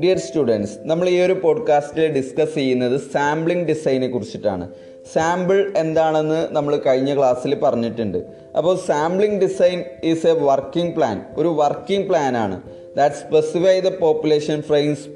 Dear students നമ്മൾ ഈ ഒരു പോഡ്കാസ്റ്റിൽ ഡിസ്കസ് ചെയ്യുന്നത് സാമ്പിളിംഗ് ഡിസൈനെ കുറിച്ചിട്ടാണ്. സാമ്പിൾ എന്താണെന്ന് നമ്മൾ കഴിഞ്ഞ ക്ലാസ്സിൽ പറഞ്ഞിട്ടുണ്ട്. അപ്പോൾ sampling design is a working plan ഒരു വർക്കിംഗ് പ്ലാനാണ് that specify the population frames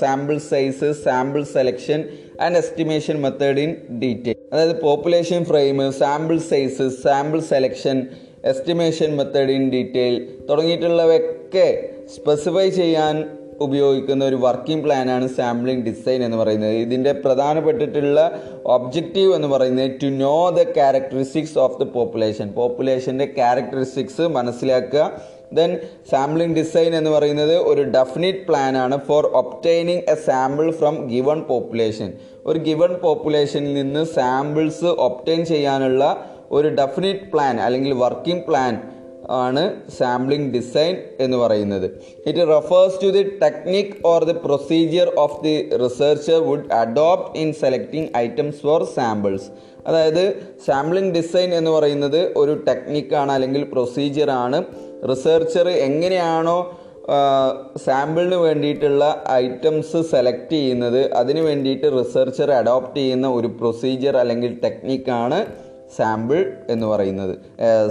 sample size sample selection and estimation method in detail അതായത് population frame sample size sample selection estimation method in detail തുടങ്ങിയിട്ടുള്ളവയൊക്കെ specify ചെയ്യാൻ ഉപയോഗിക്കുന്ന ഒരു working പ്ലാനാണ് sampling design എന്ന് പറയുന്നത്. ഇതിന്റെ പ്രധാനപ്പെട്ടിട്ടുള്ള ഒബ്ജക്റ്റീവ് എന്ന് പറയുന്നത് to know the characteristics of the population പോപ്പുലേഷന്റെ characteristics മനസ്സിലാക്കുക. ദെൻ സാമ്പിളിംഗ് ഡിസൈൻ എന്ന് പറയുന്നത് ഒരു ഡെഫിനിറ്റ് പ്ലാൻ ആണ് for obtaining a sample from given population ഒരു ഗിവൺ പോപ്പുലേഷനിൽ നിന്ന് സാമ്പിൾസ് ഒപ്റ്റൈൻ ചെയ്യാനുള്ള ഒരു ഡെഫിനിറ്റ് പ്ലാൻ അല്ലെങ്കിൽ വർക്കിംഗ് പ്ലാൻ ആണ് സാമ്പിളിംഗ് ഡിസൈൻ എന്ന് പറയുന്നത്. It refers to the technique or the procedure of the researcher would adopt in selecting items for samples അതായത് സാമ്പിളിംഗ് ഡിസൈൻ എന്ന് പറയുന്നത് ഒരു ടെക്നിക്കാണ് അല്ലെങ്കിൽ പ്രൊസീജിയറാണ് റിസർച്ചർ എങ്ങനെയാണോ സാമ്പിളിന് വേണ്ടിയിട്ടുള്ള ഐറ്റംസ് സെലക്ട് ചെയ്യുന്നത് അതിന് വേണ്ടിയിട്ട് റിസർച്ചർ അഡോപ്റ്റ് ചെയ്യുന്ന ഒരു പ്രൊസീജിയർ അല്ലെങ്കിൽ ടെക്നിക്കാണ് സാമ്പിൾ എന്ന് പറയുന്നത്.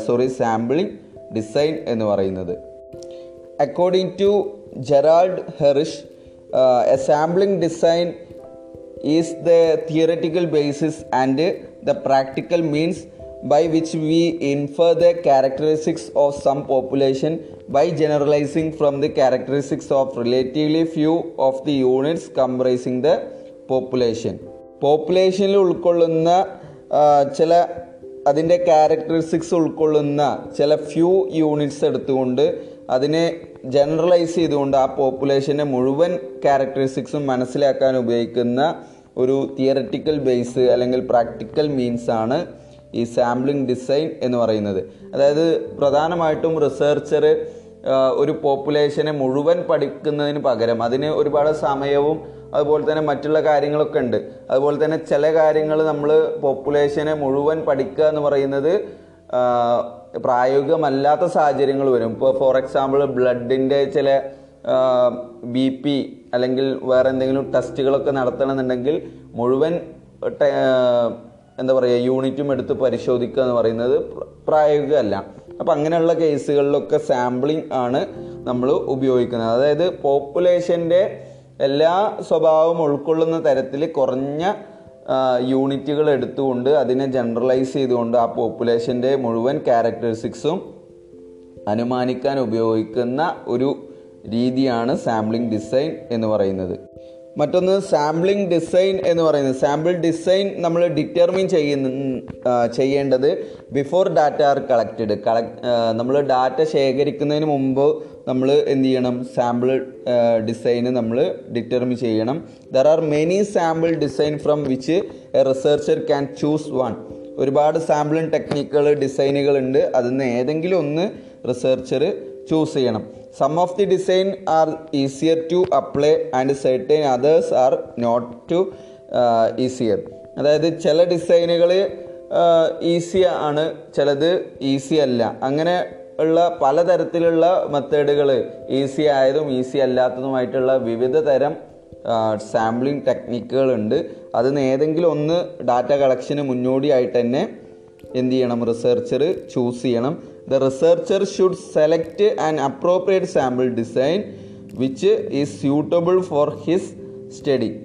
സോറി സാമ്പിളിംഗ് ഡിസൈൻ എന്ന് പറയുന്നത്. According to Gerald Hursh a sampling design is the theoretical basis and the practical means by which we infer the characteristics of some population by generalising from the characteristics of relatively few of the units comprising the population പോപ്പുലേഷനിൽ ഉൾക്കൊള്ളുന്ന ചില അതിന്റെ characteristics ഉൾക്കൊള്ളുന്ന ചില few units എടുത്തുകൊണ്ട് അതിനെ generalise ചെയ്തുകൊണ്ട് ആ പോപ്പുലേഷന്റെ മുഴുവൻ ക്യാരക്ടറിസ്റ്റിക്സും മനസ്സിലാക്കാൻ ഉപയോഗിക്കുന്ന ഒരു തിയററ്റിക്കൽ ബേസ് അല്ലെങ്കിൽ പ്രാക്ടിക്കൽ മീൻസ് ആണ് ഈ സാമ്പിളിംഗ് ഡിസൈൻ എന്ന് പറയുന്നത്. അതായത് പ്രധാനമായിട്ടും റിസർച്ചർ ഒരു പോപ്പുലേഷനെ മുഴുവൻ പഠിക്കുന്നതിന് പകരം അതിന് ഒരുപാട് സമയവും അതുപോലെ തന്നെ മറ്റുള്ള കാര്യങ്ങളൊക്കെ ഉണ്ട്. അതുപോലെ തന്നെ ചില കാര്യങ്ങൾ നമ്മൾ പോപ്പുലേഷനെ മുഴുവൻ പഠിക്കുക എന്ന് പറയുന്നത് പ്രായോഗികമല്ലാത്ത സാഹചര്യങ്ങൾ വരും. ഇപ്പോൾ ഫോർ എക്സാമ്പിൾ ബ്ലഡിന്റെ ചില ബി പി അല്ലെങ്കിൽ വേറെ എന്തെങ്കിലും ടെസ്റ്റുകളൊക്കെ നടത്തണമെന്നുണ്ടെങ്കിൽ മുഴുവൻ എന്താ പറയുക യൂണിറ്റും എടുത്ത് പരിശോധിക്കുക എന്ന് പറയുന്നത് പ്രായോഗികമല്ല. അപ്പം അങ്ങനെയുള്ള കേസുകളിലൊക്കെ സാമ്പിളിംഗ് ആണ് നമ്മൾ ഉപയോഗിക്കുന്നത്. അതായത് പോപ്പുലേഷന്റെ എല്ലാ സ്വഭാവവും ഉൾക്കൊള്ളുന്ന തരത്തിൽ കുറഞ്ഞ യൂണിറ്റുകൾ എടുത്തുകൊണ്ട് അതിനെ ജനറലൈസ് ചെയ്തുകൊണ്ട് ആ പോപ്പുലേഷന്റെ മുഴുവൻ ക്യാരക്ടറിസ്റ്റിക്സും അനുമാനിക്കാൻ ഉപയോഗിക്കുന്ന ഒരു രീതിയാണ് സാമ്പിളിംഗ് ഡിസൈൻ എന്ന് പറയുന്നത്. മറ്റൊന്ന് സാമ്പിളിംഗ് ഡിസൈൻ എന്ന് പറയുന്നത്. സാമ്പിൾ ഡിസൈൻ നമ്മൾ ഡിറ്റർമിൻ ചെയ്യുന്ന ചെയ്യേണ്ടത് before data are collected collect നമ്മൾ ഡാറ്റ ശേഖരിക്കുന്നതിന് മുമ്പ് നമ്മൾ എന്ത് ചെയ്യണം? സാമ്പിൾ ഡിസൈന് നമ്മൾ ഡിറ്റർമിൻ ചെയ്യണം. There are many sample design from which a researcher can choose one ഒരുപാട് സാമ്പിളിംഗ് ടെക്നിക്കുകൾ ഡിസൈനുകൾ ഉണ്ട്. അതിൽ നിന്ന് ഏതെങ്കിലും ഒന്ന് റിസർച്ചർ ചൂസ് ചെയ്യണം. Some of the design are easier to apply and certain others are not too easier അതായത് ചില ഡിസൈനുകൾ ഈസി ആണ് ചിലത് ഈസി അല്ല. അങ്ങനെ ഉള്ള പലതരത്തിലുള്ള മെത്തേഡുകൾ ഈസി ആയതും ഈസി അല്ലാത്തതുമായിട്ടുള്ള വിവിധ തരം സാമ്പിളിംഗ് ടെക്നിക്കുകളുണ്ട് ഉണ്ട്. നിന്ന് ഏതെങ്കിലും ഒന്ന് ഡാറ്റ കളക്ഷന് മുന്നോടിയായിട്ട് തന്നെ എന്ത് ചെയ്യണം? റിസർച്ചർ ചൂസ് ചെയ്യണം. The researcher should select and appropriate sample design which is suitable for his study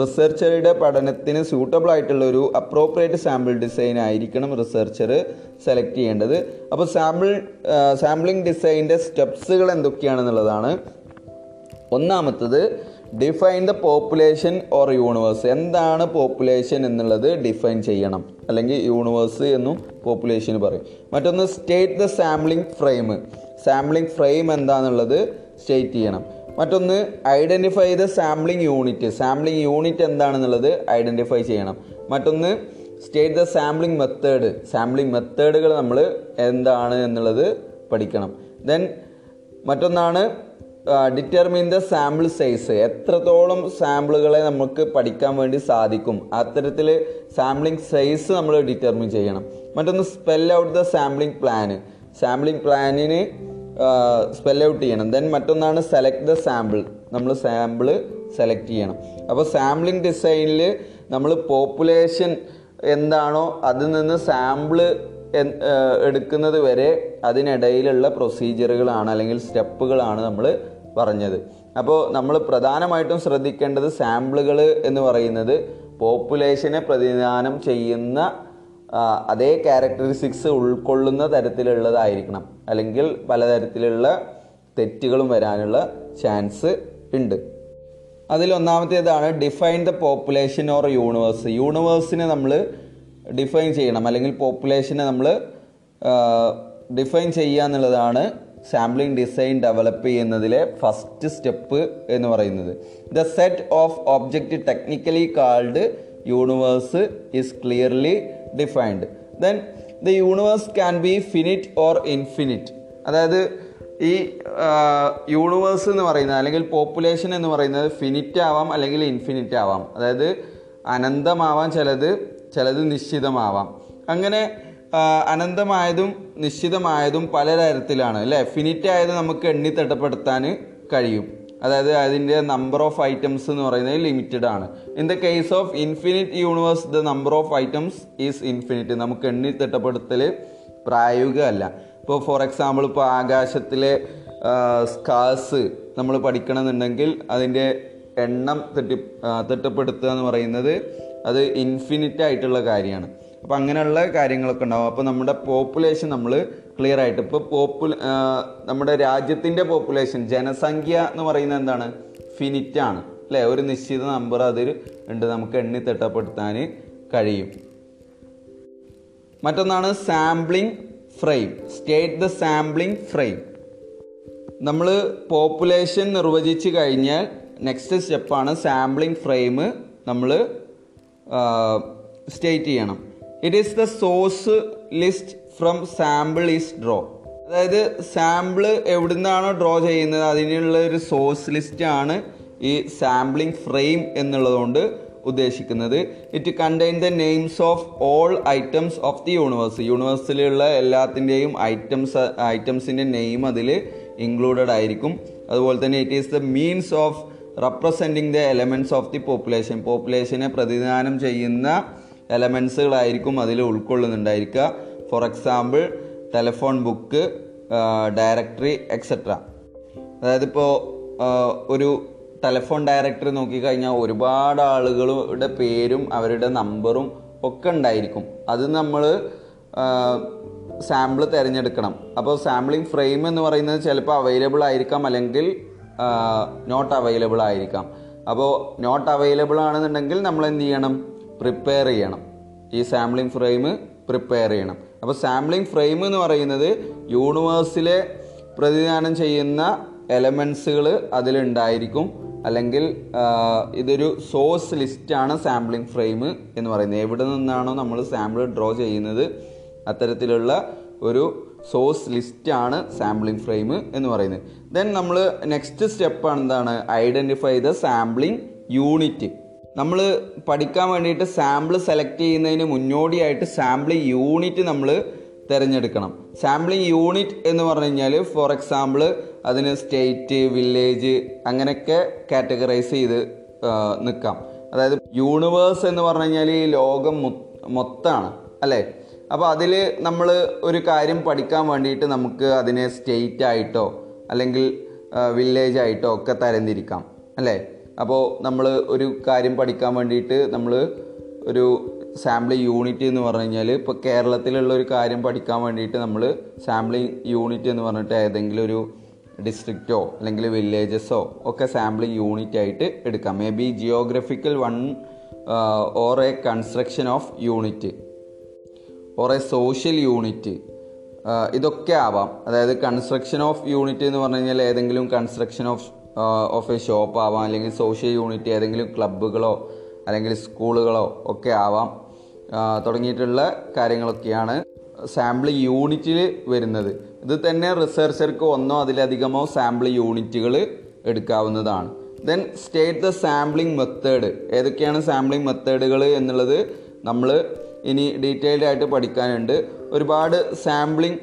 റിസർച്ചറുടെ പഠനത്തിന് സ്യൂട്ടബിൾ ആയിട്ടുള്ള ഒരു അപ്രോപ്രിയേറ്റ് സാമ്പിൾ ഡിസൈൻ ആയിരിക്കണം റിസർച്ചർ സെലക്ട് ചെയ്യേണ്ടത്. അപ്പോൾ സാമ്പിൾ സാമ്പിളിംഗ് ഡിസൈനിന്റെ സ്റ്റെപ്സുകൾ എന്തൊക്കെയാണെന്നുള്ളതാണ്. ഒന്നാമത്തത് define the population or universe എന്താണ് പോപ്പുലേഷൻ എന്നുള്ളത് ഡിഫൈൻ ചെയ്യണം. അല്ലെങ്കിൽ യൂണിവേഴ്സ് എന്നും പോപ്പുലേഷൻ പറയും. മറ്റൊന്ന് state the sampling frame sampling frame എന്താണെന്നുള്ളത് സ്റ്റേറ്റ് ചെയ്യണം. മറ്റൊന്ന് identify the sampling unit sampling unit എന്താണെന്നുള്ളത് ഐഡന്റിഫൈ ചെയ്യണം. മറ്റൊന്ന് state the sampling method sampling മെത്തേഡുകൾ നമ്മൾ എന്താണ് എന്നുള്ളത് പഠിക്കണം. ദെൻ മറ്റൊന്നാണ് ഡിറ്റർമിൻ ദ സാമ്പിൾ സൈസ് എത്രത്തോളം സാമ്പിളുകളെ നമുക്ക് പഠിക്കാൻ വേണ്ടി സാധിക്കും? അത്തരത്തിൽ സാമ്പിളിംഗ് സൈസ് നമ്മൾ ഡിറ്റർമിൻ ചെയ്യണം. മറ്റൊന്ന് spell out the sampling plan sampling പ്ലാനിന് spell out ചെയ്യണം. ദെൻ മറ്റൊന്നാണ് സെലക്ട് ദ സാമ്പിൾ നമ്മൾ സാമ്പിൾ സെലക്ട് ചെയ്യണം. അപ്പോൾ സാമ്പിളിംഗ് ഡിസൈനിൽ നമ്മൾ പോപ്പുലേഷൻ എന്താണോ അതിൽ നിന്ന് സാമ്പിൾ എടുക്കുന്നത് വരെ അതിനിടയിലുള്ള പ്രൊസീജിയറുകളാണ് അല്ലെങ്കിൽ സ്റ്റെപ്പുകളാണ് നമ്മൾ പറഞ്ഞത്. അപ്പോൾ നമ്മൾ പ്രധാനമായിട്ടും ശ്രദ്ധിക്കേണ്ടത് സാമ്പിളുകൾ എന്ന് പറയുന്നത് പോപ്പുലേഷനെ പ്രതിനിധാനം ചെയ്യുന്ന അതേ ക്യാരക്ടറിസ്റ്റിക്സ് ഉൾക്കൊള്ളുന്ന തരത്തിലുള്ളതായിരിക്കണം. അല്ലെങ്കിൽ പലതരത്തിലുള്ള തെറ്റുകളും വരാനുള്ള ചാൻസ് ഉണ്ട്. അതിലൊന്നാമത്തേതാണ് define the population or universe യൂണിവേഴ്സിനെ നമ്മൾ ഡിഫൈൻ ചെയ്യണം. അല്ലെങ്കിൽ പോപ്പുലേഷനെ നമ്മൾ ഡിഫൈൻ ചെയ്യുക എന്നുള്ളതാണ് സാമ്പിളിംഗ് ഡിസൈൻ ഡെവലപ്പ് ചെയ്യുന്നതിലെ ഫസ്റ്റ് സ്റ്റെപ്പ് എന്ന് പറയുന്നത്. The set of object technically called universe is clearly defined then the universe can be finite or infinite അതായത് ഈ യൂണിവേഴ്സ് എന്ന് പറയുന്നത് അല്ലെങ്കിൽ പോപ്പുലേഷൻ എന്ന് പറയുന്നത് ഫിനിറ്റ് ആവാം അല്ലെങ്കിൽ ഇൻഫിനിറ്റ് ആവാം. അതായത് അനന്തമാവാം ചിലത് ചിലത് നിശ്ചിതമാവാം. അങ്ങനെ അനന്തമായതും നിശ്ചിതമായതും പല തരത്തിലാണ് അല്ലേ? ഫിനിറ്റ് ആയത് നമുക്ക് എണ്ണി തിട്ടപ്പെടുത്താൻ കഴിയും. അതായത് അതിന്റെ നമ്പർ ഓഫ് ഐറ്റംസ് എന്ന് പറയുന്നത് ലിമിറ്റഡ് ആണ്. In the case of infinite universe the number of items is infinite നമുക്ക് എണ്ണി തിട്ടപ്പെടുത്തൽ പ്രായോഗികമല്ല. ഇപ്പോൾ ഫോർ എക്സാമ്പിൾ ഇപ്പോൾ ആകാശത്തിലെ സ്കാസ് നമ്മൾ പഠിക്കണമെന്നുണ്ടെങ്കിൽ അതിന്റെ എണ്ണം തെറ്റി തിട്ടപ്പെടുത്തുക എന്ന് പറയുന്നത് അത് ഇൻഫിനിറ്റ് ആയിട്ടുള്ള കാര്യമാണ്. അപ്പോൾ അങ്ങനെയുള്ള കാര്യങ്ങളൊക്കെ ഉണ്ടാവും. അപ്പോൾ നമ്മുടെ പോപ്പുലേഷൻ നമ്മൾ ക്ലിയർ ആയിട്ട് ഇപ്പോൾ പോപ്പു നമ്മുടെ രാജ്യത്തിന്റെ പോപ്പുലേഷൻ ജനസംഖ്യ എന്ന് പറയുന്നത് എന്താണ്? ഫിനിറ്റ് ആണ്. അല്ലേ? ഒരു നിശ്ചിത നമ്പർ അതിൽ ഉണ്ട്. നമുക്ക് എണ്ണി തിട്ടപ്പെടുത്താൻ കഴിയും. മറ്റൊന്നാണ് sampling frame state the sampling frame നമ്മൾ പോപ്പുലേഷൻ നിർവചിച്ച് കഴിഞ്ഞാൽ നെക്സ്റ്റ് സ്റ്റെപ്പാണ് സാമ്പിളിംഗ് ഫ്രെയിം നമ്മൾ സ്റ്റേറ്റ് ചെയ്യണം. It is the source list from sample is draw അതായത് സാമ്പിൾ എവിടുന്നാണോ ഡ്രോ ചെയ്യുന്നത് അതിനുള്ള ഒരു സോഴ്സ് ലിസ്റ്റ് ആണ് ഈ സാമ്പിളിംഗ് ഫ്രെയിം എന്നുള്ളതുകൊണ്ട് ഉദ്ദേശിക്കുന്നത്. It contain the names of all items of the universe യൂണിവേഴ്സിലുള്ള എല്ലാത്തിന്റെയും ഐറ്റംസ് ഐറ്റംസിന്റെ നെയിം അതിൽ ഇൻക്ലൂഡഡ് ആയിരിക്കും. അതുപോലെ തന്നെ it is the means of representing the elements of the population പോപ്പുലേഷനെ പ്രതിനിധാനം ചെയ്യുന്ന എലമെൻസുകളായിരിക്കും അതിൽ ഉൾക്കൊള്ളുന്നുണ്ടായിരിക്കുക. For example telephone book directory etcetera അതായത് ഇപ്പോൾ ഒരു ടെലഫോൺ ഡയറക്ടറി നോക്കിക്കഴിഞ്ഞാൽ ഒരുപാട് ആളുകളുടെ പേരും അവരുടെ നമ്പറും ഒക്കെ ഉണ്ടായിരിക്കും. അത് നമ്മൾ സാമ്പിൾ തിരഞ്ഞെടുക്കണം. അപ്പോൾ സാമ്പിളിംഗ് ഫ്രെയിം എന്ന് പറയുന്നത് ചിലപ്പോൾ അവൈലബിൾ ആയിരിക്കാം അല്ലെങ്കിൽ നോട്ട് അവൈലബിൾ ആയിരിക്കാം. അപ്പോൾ നോട്ട് അവൈലബിൾ ആണെന്നുണ്ടെങ്കിൽ നമ്മൾ എന്ത് ചെയ്യണം? പ്രിപ്പയർ ചെയ്യണം. ഈ സാമ്പിളിംഗ് ഫ്രെയിം പ്രിപ്പയർ ചെയ്യണം. അപ്പോൾ സാമ്പിളിംഗ് ഫ്രെയിം എന്ന് പറയുന്നത് യൂണിവേഴ്സിലെ പ്രതിദാനം ചെയ്യുന്ന എലമെൻസുകൾ അതിലുണ്ടായിരിക്കും. അല്ലെങ്കിൽ ഇതൊരു സോഴ്സ് ലിസ്റ്റാണ് സാമ്പിളിംഗ് ഫ്രെയിം എന്ന് പറയുന്നത്. എവിടെ നിന്നാണോ നമ്മൾ സാമ്പിൾ ഡ്രോ ചെയ്യുന്നത് അത്തരത്തിലുള്ള ഒരു സോഴ്സ് ലിസ്റ്റാണ് സാമ്പിളിംഗ് ഫ്രെയിം എന്ന് പറയുന്നത്. ദെൻ നമ്മൾ നെക്സ്റ്റ് സ്റ്റെപ്പാണ് എന്താണ്? ഐഡന്റിഫൈ ദ സാമ്പിളിംഗ് യൂണിറ്റ് നമ്മൾ പഠിക്കാൻ വേണ്ടിയിട്ട് സാമ്പിൾ സെലക്ട് ചെയ്യുന്നതിന് മുന്നോടിയായിട്ട് സാമ്പിൾ യൂണിറ്റ് നമ്മൾ തിരഞ്ഞെടുക്കണം. സാമ്പിളിംഗ് യൂണിറ്റ് എന്ന് പറഞ്ഞു കഴിഞ്ഞാൽ ഫോർ എക്സാമ്പിൾ അതിന് സ്റ്റേറ്റ് വില്ലേജ് അങ്ങനെയൊക്കെ കാറ്റഗറൈസ് ചെയ്ത് നിൽക്കാം അതായത് യൂണിവേഴ്സ് എന്ന് പറഞ്ഞു കഴിഞ്ഞാൽ ഈ ലോകം മൊത്തമാണ് അല്ലേ? അപ്പോൾ അതിൽ നമ്മൾ ഒരു കാര്യം പഠിക്കാൻ വേണ്ടിയിട്ട് നമുക്ക് അതിനെ സ്റ്റേറ്റ് ആയിട്ടോ അല്ലെങ്കിൽ വില്ലേജ് ആയിട്ടോ ഒക്കെ തരംതിരിക്കാം അല്ലേ? അപ്പോൾ നമ്മൾ ഒരു കാര്യം പഠിക്കാൻ വേണ്ടിയിട്ട് നമ്മൾ ഒരു സാമ്പിൾ യൂണിറ്റ് എന്ന് പറഞ്ഞു കഴിഞ്ഞാൽ ഇപ്പോൾ കേരളത്തിലുള്ള ഒരു കാര്യം പഠിക്കാൻ വേണ്ടിയിട്ട് നമ്മൾ സാമ്പിളിംഗ് യൂണിറ്റ് എന്ന് പറഞ്ഞിട്ട് ഏതെങ്കിലും ഒരു ഡിസ്ട്രിക്റ്റോ അല്ലെങ്കിൽ വില്ലേജസോ ഒക്കെ സാമ്പിളിംഗ് യൂണിറ്റ് ആയിട്ട് എടുക്കാം. May be geographical one or a construction of unit or a social unit ഇതൊക്കെ ആവാം. അതായത് കൺസ്ട്രക്ഷൻ ഓഫ് യൂണിറ്റ് എന്ന് പറഞ്ഞു കഴിഞ്ഞാൽ ഏതെങ്കിലും construction of of a shop ആവാം അല്ലെങ്കിൽ സോഷ്യൽ യൂണിറ്റ് ഏതെങ്കിലും ക്ലബ്ബുകളോ അല്ലെങ്കിൽ സ്കൂളുകളോ ഒക്കെ ആവാം. തുടങ്ങിയിട്ടുള്ള കാര്യങ്ങളൊക്കെയാണ് സാമ്പിൾ യൂണിറ്റിൽ വരുന്നത്. ഇത് തന്നെ റിസർച്ചർക്ക് ഒന്നോ അതിലധികമോ സാമ്പിൾ യൂണിറ്റുകൾ എടുക്കാവുന്നതാണ്. Then state the sampling method ഏതൊക്കെയാണ് സാമ്പിളിംഗ് മെത്തേഡുകൾ എന്നുള്ളത് നമ്മൾ ഇനി ഡീറ്റെയിൽഡ് ആയിട്ട് പഠിക്കാനുണ്ട്. ഒരുപാട് സാമ്പിളിംഗ്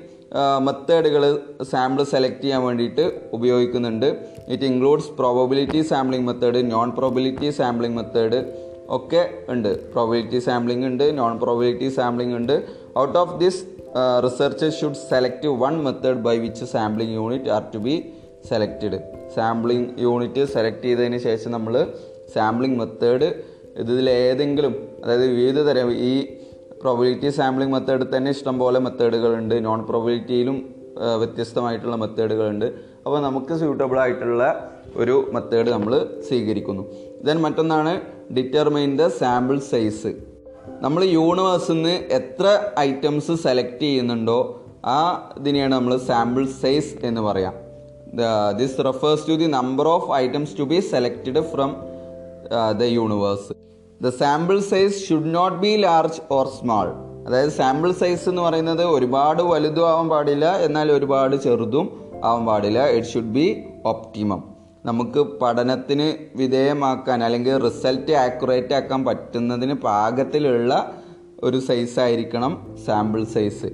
മെത്തേഡുകൾ സാമ്പിൾ സെലക്ട് ചെയ്യാൻ വേണ്ടിയിട്ട് ഉപയോഗിക്കുന്നുണ്ട്. It includes probability sampling method non probability sampling method ഒക്കെ ഉണ്ട്. പ്രോബിലിറ്റി സാമ്പിളിംഗ് ഉണ്ട് നോൺ പ്രോബിലിറ്റി സാമ്പിളിംഗ് ഉണ്ട് out of this research should select one method by which sampling unit are to be selected sampling unit select ചെയ്തതിന് ശേഷം നമ്മൾ sampling method ഇതിൽ ഏതെങ്കിലും അതായത് വിവിധ തരം ഈ പ്രോബിലിറ്റി സാമ്പിളിംഗ് മെത്തേഡ് തന്നെ ഇഷ്ടംപോലെ മെത്തേഡുകളുണ്ട് നോൺ പ്രോബിലിറ്റിയിലും വ്യത്യസ്തമായിട്ടുള്ള മെത്തേഡുകളുണ്ട് അപ്പോൾ നമുക്ക് സ്യൂട്ടബിൾ ആയിട്ടുള്ള ഒരു മെത്തേഡ് നമ്മൾ സ്വീകരിക്കുന്നു. ദെൻ മറ്റൊന്നാണ് ഡിറ്റർമൈൻ ദ സാമ്പിൾ സൈസ് നമ്മൾ യൂണിവേഴ്സിൽ നിന്ന് എത്ര ഐറ്റംസ് സെലക്ട് ചെയ്യുന്നുണ്ടോ ആ ഇതിനെയാണ് നമ്മൾ സാമ്പിൾ സൈസ് എന്ന് പറയാം. This refers to the number of items to be selected from the universe the sample size should not be large or small അതായത് സാമ്പിൾ സൈസ് എന്ന് പറയുന്നത് ഒരുപാട് വലുതും ആവാൻ പാടില്ല എന്നാൽ ഒരുപാട് ചെറുതും ആവാൻ പാടില്ല. ഇറ്റ് ഷുഡ് ബി ഒപ്റ്റിമം നമുക്ക് പഠനത്തിന് വിധേയമാക്കാൻ അല്ലെങ്കിൽ റിസൾട്ട് ആക്യുറേറ്റ് ആക്കാൻ പറ്റുന്നതിന് പാകത്തിലുള്ള ഒരു സൈസ് ആയിരിക്കണം sample size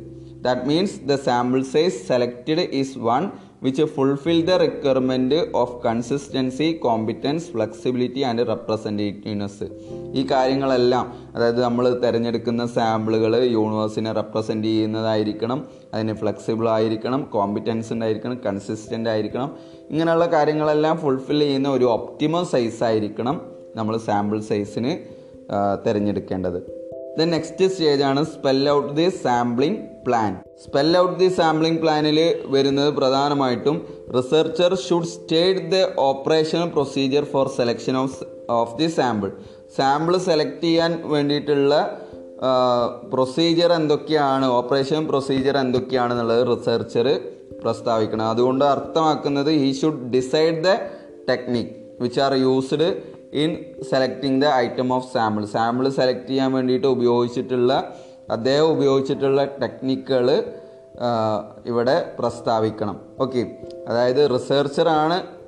that means the sample size selected is one which fulfil the requirement of consistency competence flexibility and representativeness ഈ കാര്യങ്ങളെല്ലാം അതായത് നമ്മൾ തിരഞ്ഞെടുക്കുന്ന സാമ്പിളുകൾ യൂണിവേഴ്സിനെ റെപ്രസെന്റ് ചെയ്യുന്നതായിരിക്കണം അതിന് ഫ്ലെക്സിബിൾ ആയിരിക്കണം കോമ്പിറ്റൻസ് ഉണ്ടായിരിക്കണം കൺസിസ്റ്റന്റ് ആയിരിക്കണം. ഇങ്ങനെയുള്ള കാര്യങ്ങളെല്ലാം ഫുൾഫിൽ ചെയ്യുന്ന ഒരു ഒപ്റ്റിമം സൈസ് ആയിരിക്കണം നമ്മൾ സാമ്പിൾ സൈസിന് തിരഞ്ഞെടുക്കേണ്ടത്. ദ നെക്സ്റ്റ് സ്റ്റേജ് ആണ് spell out the sampling plan spell out the sampling പ്ലാനിൽ വരുന്നത് പ്രധാനമായിട്ടും researcher should state the operational procedure for selection of of the sample sample select ചെയ്യാൻ വേണ്ടിയിട്ടുള്ള പ്രൊസീജിയർ എന്തൊക്കെയാണ് ഓപ്പറേഷൻ പ്രൊസീജിയർ എന്തൊക്കെയാണെന്നുള്ളത് റിസർച്ചർ പ്രസ്താവിക്കണം. അതുകൊണ്ട് അർത്ഥമാക്കുന്നത് he should decide the technique which are used in selecting the item of sample sample select ചെയ്യാൻ വേണ്ടിയിട്ട് ഉപയോഗിച്ചിട്ടുള്ള അദ്ദേഹം ഉപയോഗിച്ചിട്ടുള്ള ടെക്നിക്കുകൾ ഇവിടെ പ്രസ്താവിക്കണം. ഓക്കെ അതായത് റിസർച്ചറാണ്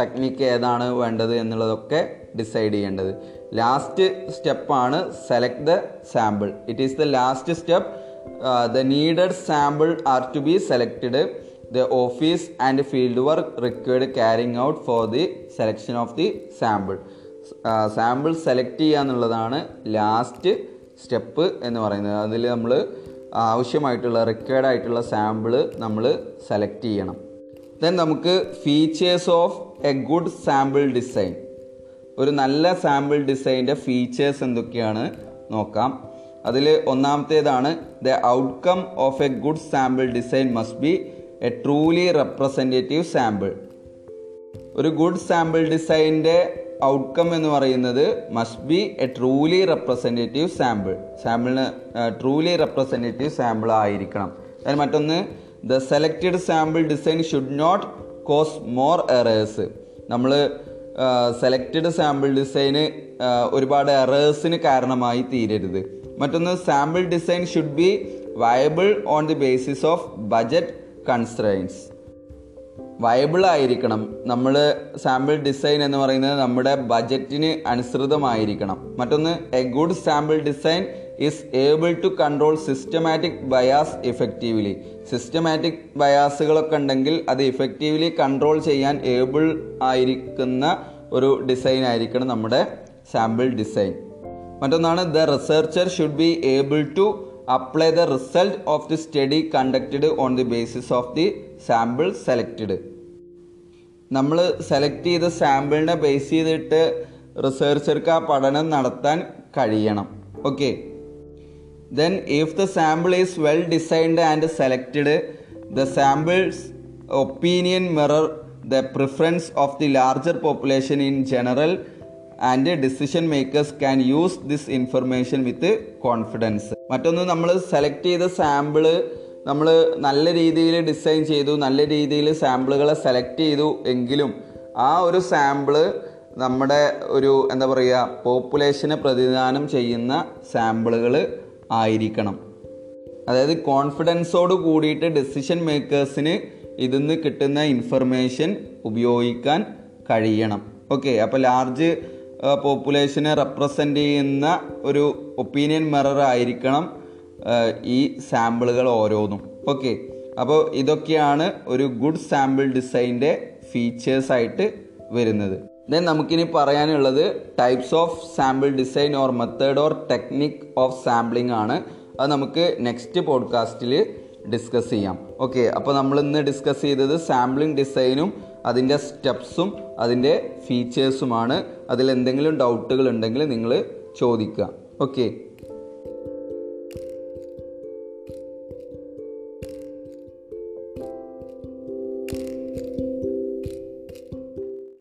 ടെക്നിക്ക് ഏതാണ് വേണ്ടത് എന്നുള്ളതൊക്കെ ഡിസൈഡ് ചെയ്യേണ്ടത്. ലാസ്റ്റ് സ്റ്റെപ്പാണ് select the sample it is the last step the needed sample are to be selected the office and field work required carrying out for the selection of the sample sample select ചെയ്യുക എന്നുള്ളതാണ് last step എന്ന് പറയുന്നത്. അതിൽ നമ്മൾ ആവശ്യമായിട്ടുള്ള required ആയിട്ടുള്ള sample നമ്മൾ select ചെയ്യണം. ദെൻ നമുക്ക് features of a good sample design ഒരു നല്ല സാമ്പിൾ ഡിസൈന്റെ ഫീച്ചേഴ്സ് എന്തൊക്കെയാണ് നോക്കാം. അതിൽ ഒന്നാമത്തേതാണ് the outcome of a good sample design must be a truly representative sample ഒരു ഗുഡ് സാമ്പിൾ ഡിസൈന്റെ ഔട്ട്കം എന്ന് പറയുന്നത് must be a truly representative sample സാമ്പിളിന് truly representative sample ആയിരിക്കണം. അതിന് മറ്റൊന്ന് the selected sample design should not cause more errors നമ്മൾ selected sample ഡിസൈന് ഒരുപാട് എറേഴ്സിന് കാരണമായി തീരരുത്. മറ്റൊന്ന് sample design should be viable on the basis of budget constraints viable ആയിരിക്കണം. നമ്മൾ സാമ്പിൾ ഡിസൈൻ എന്ന് പറയുന്നത് നമ്മുടെ ബജറ്റിന് അനുസൃതമായിരിക്കണം. മറ്റൊന്ന് a good sample design is able to control systematic bias effectively systematic ബയാസുകളൊക്കെ ഉണ്ടെങ്കിൽ അത് ഇഫക്റ്റീവ്ലി കൺട്രോൾ ചെയ്യാൻ ഏബിൾ ആയിരിക്കുന്ന ഒരു ഡിസൈൻ ആയിരിക്കണം നമ്മുടെ സാമ്പിൾ ഡിസൈൻ മറ്റൊന്നാണ് the researcher should be able to apply the result of the study conducted on the basis of the sample selected നമ്മൾ select ചെയ്ത സാമ്പിളിനെ ബേസ് ചെയ്തിട്ട് റിസർച്ചർക്ക് ആ പഠനം നടത്താൻ കഴിയണം. Okay then if the sample is well designed and selected the samples opinion mirror the preference of the larger population in general and decision makers can use this information with confidence മറ്റൊന്ന് നമ്മൾ select ചെയ്ത sample നമ്മൾ നല്ല രീതിയിൽ design ചെയ്തു നല്ല രീതിയിൽ സാമ്പിളുകളെ select ചെയ്തു എങ്കിലും ആ ഒരു സാമ്പിൾ നമ്മുടെ ഒരു എന്താ പറയുക പോപ്പുലേഷനെ പ്രതിദാനം ചെയ്യുന്ന സാമ്പിളുകൾ ആയിരിക്കണം. അതായത് കോൺഫിഡൻസോട് കൂടിയിട്ട് ഡെസിഷൻ മേക്കേഴ്സിന് ഇതിന്ന് കിട്ടുന്ന ഇൻഫർമേഷൻ ഉപയോഗിക്കാൻ കഴിയണം. ഓക്കെ അപ്പോൾ ലാർജ് പോപ്പുലേഷനെ റെപ്രസെന്റ് ചെയ്യുന്ന ഒരു ഒപ്പീനിയൻ മിറർ ആയിരിക്കണം ഈ സാമ്പിളുകൾ ഓരോന്നും. ഓക്കെ അപ്പോൾ ഇതൊക്കെയാണ് ഒരു ഗുഡ് സാമ്പിൾ ഡിസൈന്റെ ഫീച്ചേഴ്സ് ആയിട്ട് വരുന്നത്. ദെൻ നമുക്കിനി പറയാനുള്ളത് types of sample design or method or technique of sampling ആണ്. അത് നമുക്ക് നെക്സ്റ്റ് പോഡ്കാസ്റ്റിൽ ഡിസ്കസ് ചെയ്യാം. ഓക്കെ അപ്പോൾ നമ്മൾ ഇന്ന് ഡിസ്കസ് ചെയ്തത് സാമ്പിളിംഗ് ഡിസൈനും അതിന്റെ സ്റ്റെപ്സും അതിന്റെ ഫീച്ചേഴ്സുമാണ്. അതിൽ എന്തെങ്കിലും ഡൗട്ടുകൾ ഉണ്ടെങ്കിൽ നിങ്ങൾ ചോദിക്കുക. ഓക്കെ.